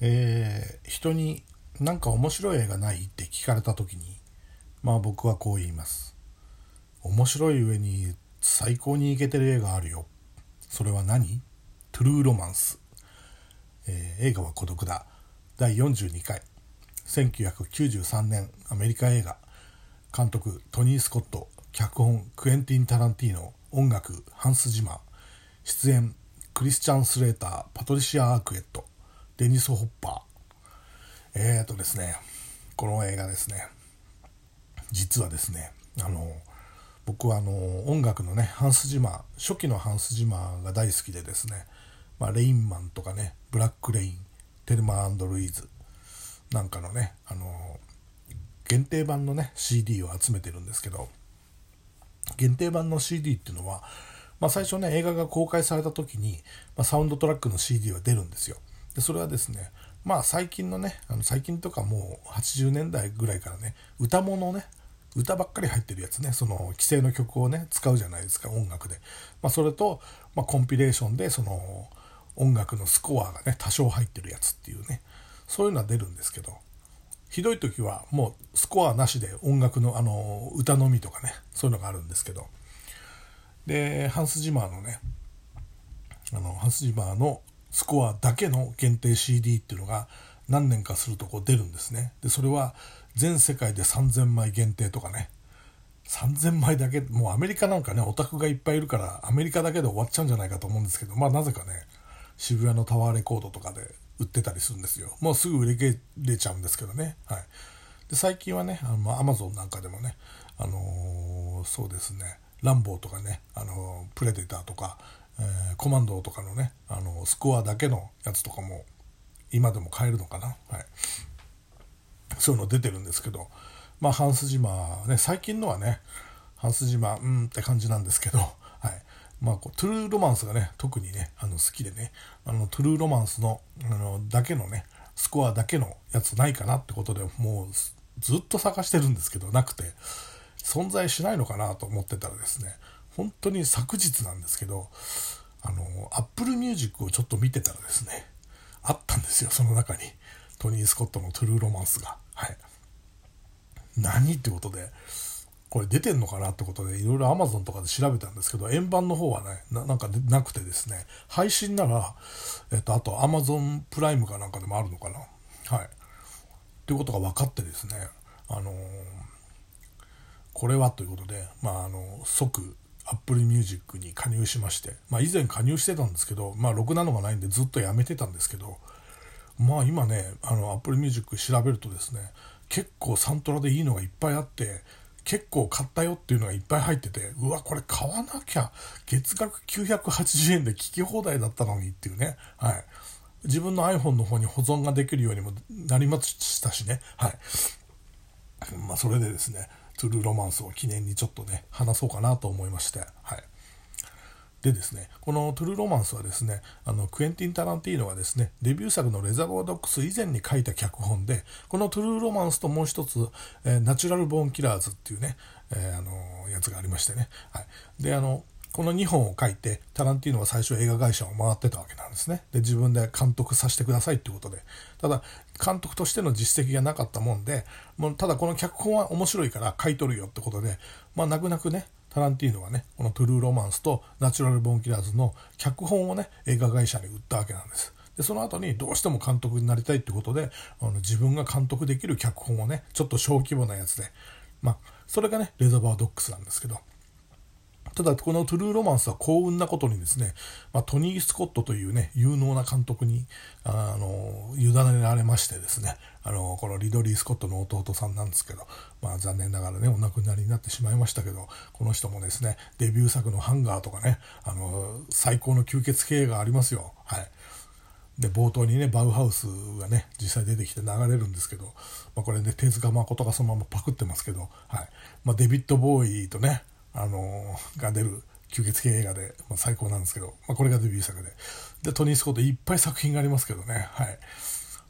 えー、人になんか面白い映画ないって聞かれた時にまあ僕はこう言います。面白い上に最高にイケてる映画あるよ。それは何？トゥルーロマンス、えー、映画は孤独だ。第42回。1993年アメリカ映画。監督トニー・スコット。脚本クエンティン・タランティーノ。音楽ハンス・ジマー。出演クリスチャン・スレーターパトリシア・アークエット。デニス・ホッパー。えーとですねこの映画ですね。実はですねあの僕はあの音楽のねハンス・ジマー初期のハンス・ジマーが大好きでですね、まあ、レインマンとかねブラック・レインテルマルイーズなんかのねあの限定版のね CD を集めてるんですけど限定版の CD っていうのはまあ、最初ね映画が公開された時に、まあ、サウンドトラックの CD は出るんですよ。でそれはですねまあ最近のねあの最近とかもう80年代ぐらいからね歌物ね歌ばっかり入ってるやつねその既成の曲をね使うじゃないですか音楽で、まあ、それと、まあ、コンピレーションでその音楽のスコアがね多少入ってるやつっていうねそういうのは出るんですけどひどい時はもうスコアなしで音楽のあの歌のみとかねそういうのがあるんですけどでハンス・ジマーのねあのハンス・ジマーのスコアだけの限定 CD っていうのが何年かするとこう出るんですね。でそれは全世界で3000枚限定とかね。3000枚だけもうアメリカなんかねオタクがいっぱいいるからアメリカだけで終わっちゃうんじゃないかと思うんですけどまあなぜかね渋谷のタワーレコードとかで売ってたりするんですよ。もうすぐ売り切れちゃうんですけどね。はい。で最近はねあのアマゾンなんかでもねあのー、そうですねランボーとかね、あのプレデターとか、えー、コマンドとかのね、あのスコアだけのやつとかも今でも買えるのかな、はい、そういうの出てるんですけど、まあ、ハンス島ね最近のはねハンス島うんって感じなんですけど、はい。まあ、こうトゥルーロマンスがね特にねあの好きでねあのトゥルーロマンスのあのだけのねスコアだけのやつないかなってことでもうずっと探してるんですけどなくて存在しないのかなと思ってたらですね本当に昨日なんですけどあの Apple Music をちょっと見てたらですねあったんですよその中に。トニー・スコットの「トゥルーロマンスが」はい。何ってことでこれ出てんのかなってことでいろいろ Amazon とかで調べたんですけど円盤の方はねなんかなくてですね配信なら、えっと、あと Amazon プライムかなんかでもあるのかな。はい。っていうことが分かってですねあのーこれはということで、まあ、あの即 Apple Music に加入しまして、まあ、以前加入してたんですけど、まあ、ろくなのがないんでずっとやめてたんですけど、まあ今ね、あの Apple Music 調べるとですね、結構サントラでいいのがいっぱいあって、結構買ったよっていうのがいっぱい入ってて、うわ、これ買わなきゃ、月額980円で聞き放題だったのにっていうね、はい。自分の iPhone の方に保存ができるようにもなりましたしね、はい。まあそれでですね、トゥルーロマンスを記念にちょっとね話そうかなと思いましてはいでですね、このトゥルーロマンスはですね、あのクエンティン・タランティーノがですね、デビュー作のレザーボードックス以前に書いた脚本で、このトゥルーロマンスともう一つ、えー、ナチュラル・ボーン・キラーズっていうね、えー、あのやつがありましてね。はい。で、あの、この2本を書いてタランティーノは最初映画会社を回ってたわけなんですね。で自分で監督させてくださいってことで。ただ監督としての実績がなかったもんでもうただこの脚本は面白いから書いとるよってことでまあ泣く泣くねタランティーノはねこの「トゥルーロマンス」と「ナチュラル・ボン・キラーズ」の脚本をね映画会社に売ったわけなんです。でその後にどうしても監督になりたいってことであの自分が監督できる脚本をねちょっと小規模なやつでまあそれがねレザーバードックスなんですけど。ただこのトゥルーロマンスは幸運なことにですね、まあ、トニー・スコットというね有能な監督にあの委ねられましてですねあのこのリドリー・スコットの弟さんなんですけど、まあ、残念ながらねお亡くなりになってしまいましたけどこの人もですねデビュー作の「ハンガー」とかねあの最高の吸血系がありますよ。はいで冒頭にねバウハウスがね実際出てきて流れるんですけど、まあ、これね手塚誠がそのままパクってますけど、はいまあ、デビッド・ボーイとねあのが出る吸血鬼映画で、まあ、最高なんですけど、まあ、これがデビュー作で。で、トニー・スコットいっぱい作品がありますけどね。はい。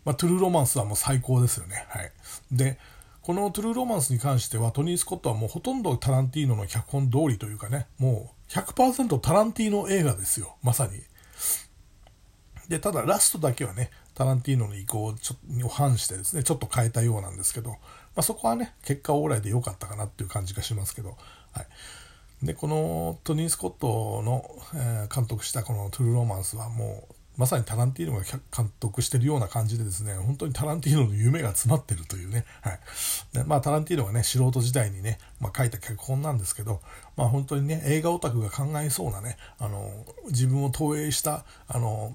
まあ、トゥルーロマンスはもう最高ですよね。はい。で、このトゥルーロマンスに関しては、トニー・スコットはもうほとんどタランティーノの脚本通りというかね、もう100%タランティーノ映画ですよ。まさに。で、ただラストだけはね、タランティーノの意向をちょを反してですね、ちょっと変えたようなんですけど、まあ、そこはね、結果オーライで良かったかなっていう感じがしますけど、はい。で、このトニー・スコットの、えー、監督したこのトゥルーロマンスはもう、まさにタランティーノが監督してるような感じでですね、本当にタランティーノの夢が詰まってるというね、はい。でまあ、タランティーノがね、素人時代にね、まあ、書いた脚本なんですけど、まあ、本当にね、映画オタクが考えそうなね、あの、自分を投影した、あの、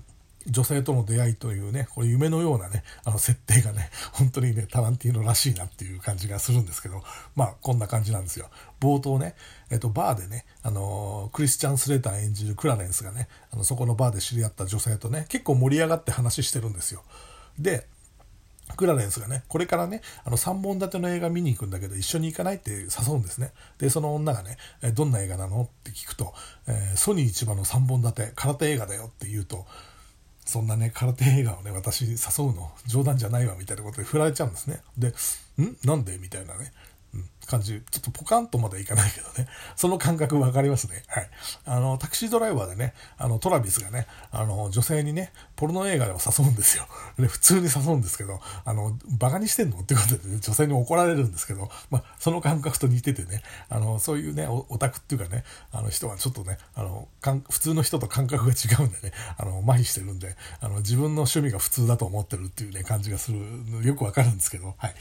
女性との出会いというね、これ夢のようなね、あの設定がね、本当にね、タランティーノらしいなっていう感じがするんですけど、まあ、こんな感じなんですよ。冒頭ね、えっと、バーでね、あの、クリスチャン・スレーター演じるクラレンスがね、あの、そこのバーで知り合った女性とね、結構盛り上がって話してるんですよ。で、クラレンスがね、これからね、あの3本立ての映画見に行くんだけど、一緒に行かないって誘うんですね。で、その女がね、どんな映画なの？って聞くと、えー、ソニー市場の3本立て、空手映画だよって言うと、そんなね、空手映画をね、私誘うの冗談じゃないわみたいなことで振られちゃうんですね。で、ん？なんで？みたいなね。感じ、ちょっとポカンとまでいかないけどね、その感覚わかりますね。はい。あの、タクシードライバーでね、あの、トラビスがね、あの、女性にね、ポルノ映画を誘うんですよ。で、普通に誘うんですけど、あの、バカにしてんのってことで、ね、女性に怒られるんですけど、まあ、その感覚と似ててね、あの、そういうね、オタクっていうかね、あの人はちょっとね、あの、かん普通の人と感覚が違うんでね、あの、麻痺してるんで、あの、自分の趣味が普通だと思ってるっていうね、感じがする、よくわかるんですけど、はい。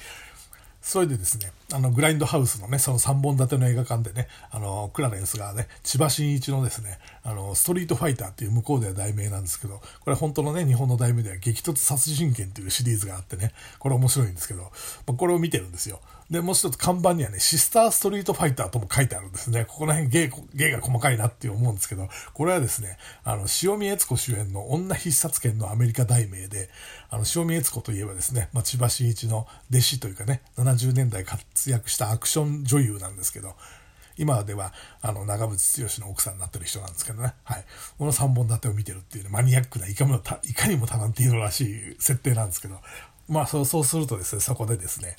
それでですね、あの、グラインドハウスのね、その3本立ての映画館でね、あの、クラレンスがね、千葉真一のですね、あの、ストリートファイターっていう向こうでは題名なんですけど、これ本当のね、日本の題名では激突殺人剣っていうシリーズがあってね、これ面白いんですけど、まあ、これを見てるんですよ。で、もう一つ看板にはね、シスターストリートファイターとも書いてあるんですね。ここら辺芸、芸が細かいなって思うんですけど、これはですね、あの、塩見悦子主演の女必殺剣のアメリカ題名で、あの、塩見悦子といえばですね、まあ、千葉真一の弟子というかね、70年代活躍したアクション女優なんですけど、今では、あの、長渕剛の奥さんになってる人なんですけどね。はい。この3本立てを見てるっていうね、マニアックないかもいかにもタランティーノらしい設定なんですけど、まあそう、そうするとですね、そこでですね、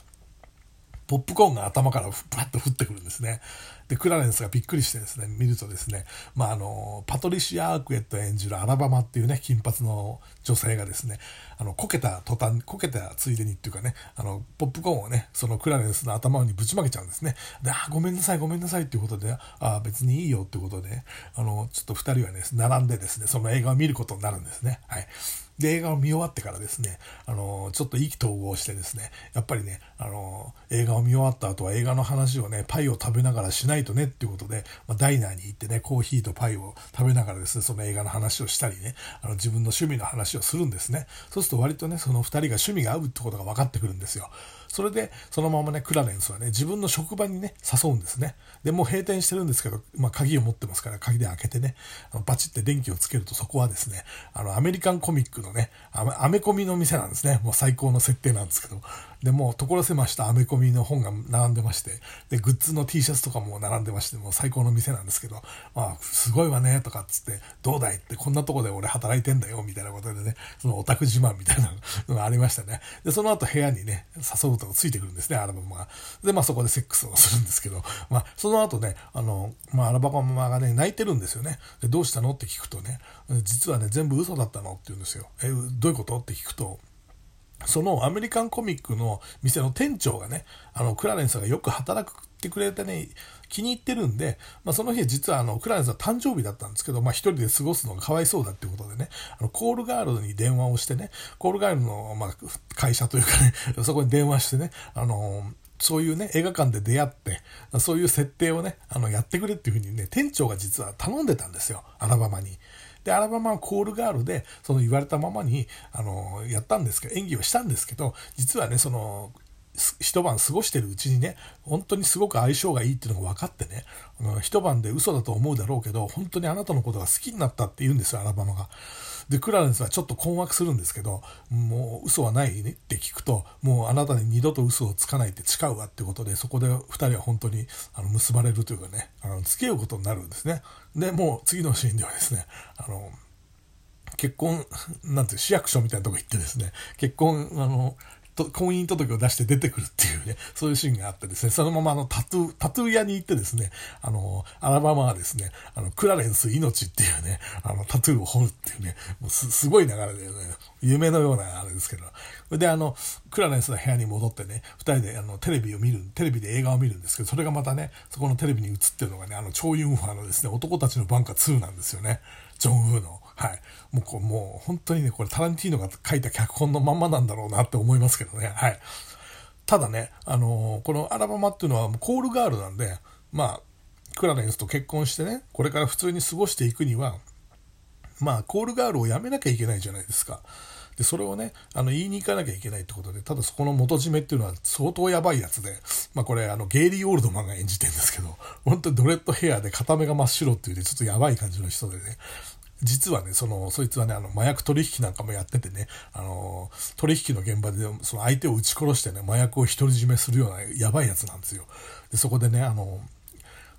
ポップコーンが頭からバッと降ってくるんですね。で、クラレンスがびっくりしてですね、見るとですね、まあ、あの、パトリシア・アークエット演じるアラバマっていうね、金髪の女性がですね、あの、こけた途端、こけたついでにっていうかね、あの、ポップコーンをね、そのクラレンスの頭にぶちまけちゃうんですね。で、あ、ごめんなさい、ごめんなさいっていうことで、あ、別にいいよっていうことで、あの、ちょっと二人はね、並んでですね、その映画を見ることになるんですね。はい。で、映画を見終わってからですね、あの、ちょっと意気投合してですね、やっぱりね、あの、映画を見終わった後は映画の話をね、パイを食べながらしないとねっていうことで、まあ、ダイナーに行ってね、コーヒーとパイを食べながらですね、その映画の話をしたりね、あの、自分の趣味の話をするんですね。そうすると割とね、その二人が趣味が合うってことが分かってくるんですよ。それで、そのままね、クラレンスはね、自分の職場にね、誘うんですね。で、もう閉店してるんですけど、まあ、鍵を持ってますから、鍵で開けてね、あのバチって電気をつけると、そこはですね、あの、アメリカンコミックのね、アメコミの店なんですね。もう最高の設定なんですけど。で、もう所狭しとアメコミの本が並んでまして、で、グッズの T シャツとかも並んでまして、もう最高の店なんですけど、まあ、すごいわね、とかっつって、どうだいって、こんなとこで俺働いてんだよ、みたいなことでね、そのオタク自慢みたいなのがありましたね。で、その後部屋にね、誘うとついてくるんですね、アラバマが。で、まあそこでセックスをするんですけど、まあ、その後ね、あの、まあ、アラバマがね、泣いてるんですよね。で、どうしたの？って聞くとね、実はね、全部嘘だったの？って言うんですよ。え、どういうこと？って聞くと、そのアメリカンコミックの店の店長がね、あの、クラレンスがよく働くってくれてね、気に入ってるんで、まあ、その日実はあの、クラレンスは誕生日だったんですけど、まあ、一人で過ごすのがかわいそうだってことでね、あの、コールガールに電話をしてね、コールガールの、まあ、会社というかね、そこに電話してね、あのそういうね、映画館で出会って、そういう設定をね、あの、やってくれっていうふうにね、店長が実は頼んでたんですよ、アラバマに。で、アラバマはコールガールで、その言われたままに、あの、やったんですけど、演技をしたんですけど、実はね、その、一晩過ごしてるうちにね、本当にすごく相性がいいっていうのが分かってね、あの一晩で嘘だと思うだろうけど、本当にあなたのことが好きになったって言うんですよ、アラバマが。で、クラレンスはちょっと困惑するんですけど、もう嘘はないねって聞くと、もうあなたに二度と嘘をつかないって誓うわってことで、そこで二人は本当にあの結ばれるというかね、あの付き合うことになるんですね。で、もう次のシーンではですね、あの、結婚、なんていう、市役所みたいなとこ行ってですね、結婚、あの、と婚姻届を出して出てくるっていうね、そういうシーンがあってですね、そのままあのタトゥー、タトゥー屋に行ってですね、あの、アラバマはですね、あの、クラレンス命っていうね、あの、タトゥーを彫るっていうね、もうすすごい流れでね、夢のようなあれですけど、で、あの、クラレンスの部屋に戻ってね、二人であの、テレビを見る、テレビで映画を見るんですけど、それがまたね、そこのテレビに映ってるのがね、あの、超ユンファーのですね、男たちのバンカー2なんですよね。ジョン・ウーの。はい。もうこう、もう本当にね、これタランティーノが書いた脚本のまんまなんだろうなって思いますけどね。はい。ただね、あのー、このアラバマっていうのはコールガールなんで、まあ、クラレンスと結婚してね、これから普通に過ごしていくには、まあ、コールガールをやめなきゃいけないじゃないですか。で、それをね、あの、言いに行かなきゃいけないってことで、ただそこの元締めっていうのは相当やばいやつで、まあこれ、あの、ゲイリー・オールドマンが演じてるんですけど、本当にドレッドヘアで片目が真っ白っていうね、ちょっとやばい感じの人でね、実はね、その、そいつはね、あの、麻薬取引なんかもやっててね、あの、取引の現場で、その相手を撃ち殺してね、麻薬を独り占めするようなやばいやつなんですよ。で、そこでね、あの、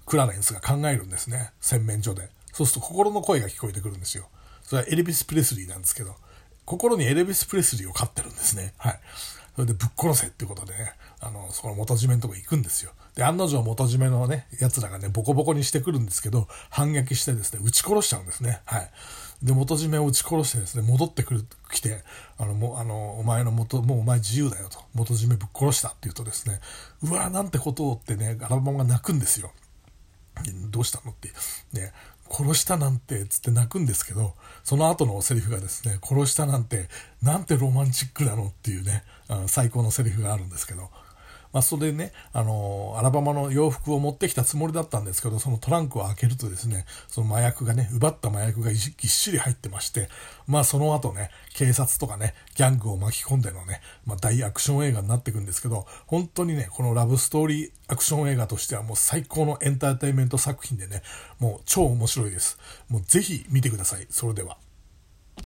クラレンスが考えるんですね、洗面所で。そうすると心の声が聞こえてくるんですよ。それはエルビス・プレスリーなんですけど、心にエルビス・プレスリーを飼ってるんですね。はい。それでぶっ殺せってことでね、あの、そこの元締めのとこ行くんですよ。で、案の定元締めのね、奴らがね、ボコボコにしてくるんですけど、反撃してですね、撃ち殺しちゃうんですね。はい。で、元締めを撃ち殺してですね、戻ってくる、来て、あの、もう、あの、お前の元、もうお前自由だよと、元締めぶっ殺したって言うとですね、うわなんてことをってね、ガラバンが泣くんですよ。どうしたのって、ね、殺したなんて、つって泣くんですけど、その後のセリフがですね、殺したなんて、なんてロマンチックなのっていうね、最高のセリフがあるんですけど、まあ、それでね、あのアラバマの洋服を持ってきたつもりだったんですけど、そのトランクを開けるとですね、その麻薬がね、奪った麻薬がぎっしり入ってまして、まあその後ね、警察とかね、ギャングを巻き込んでのね、まあ大アクション映画になっていくんですけど、本当にね、このラブストーリーアクション映画としてはもう最高のエンターテインメント作品でね、もう超面白いです。もうぜひ見てください。それでは。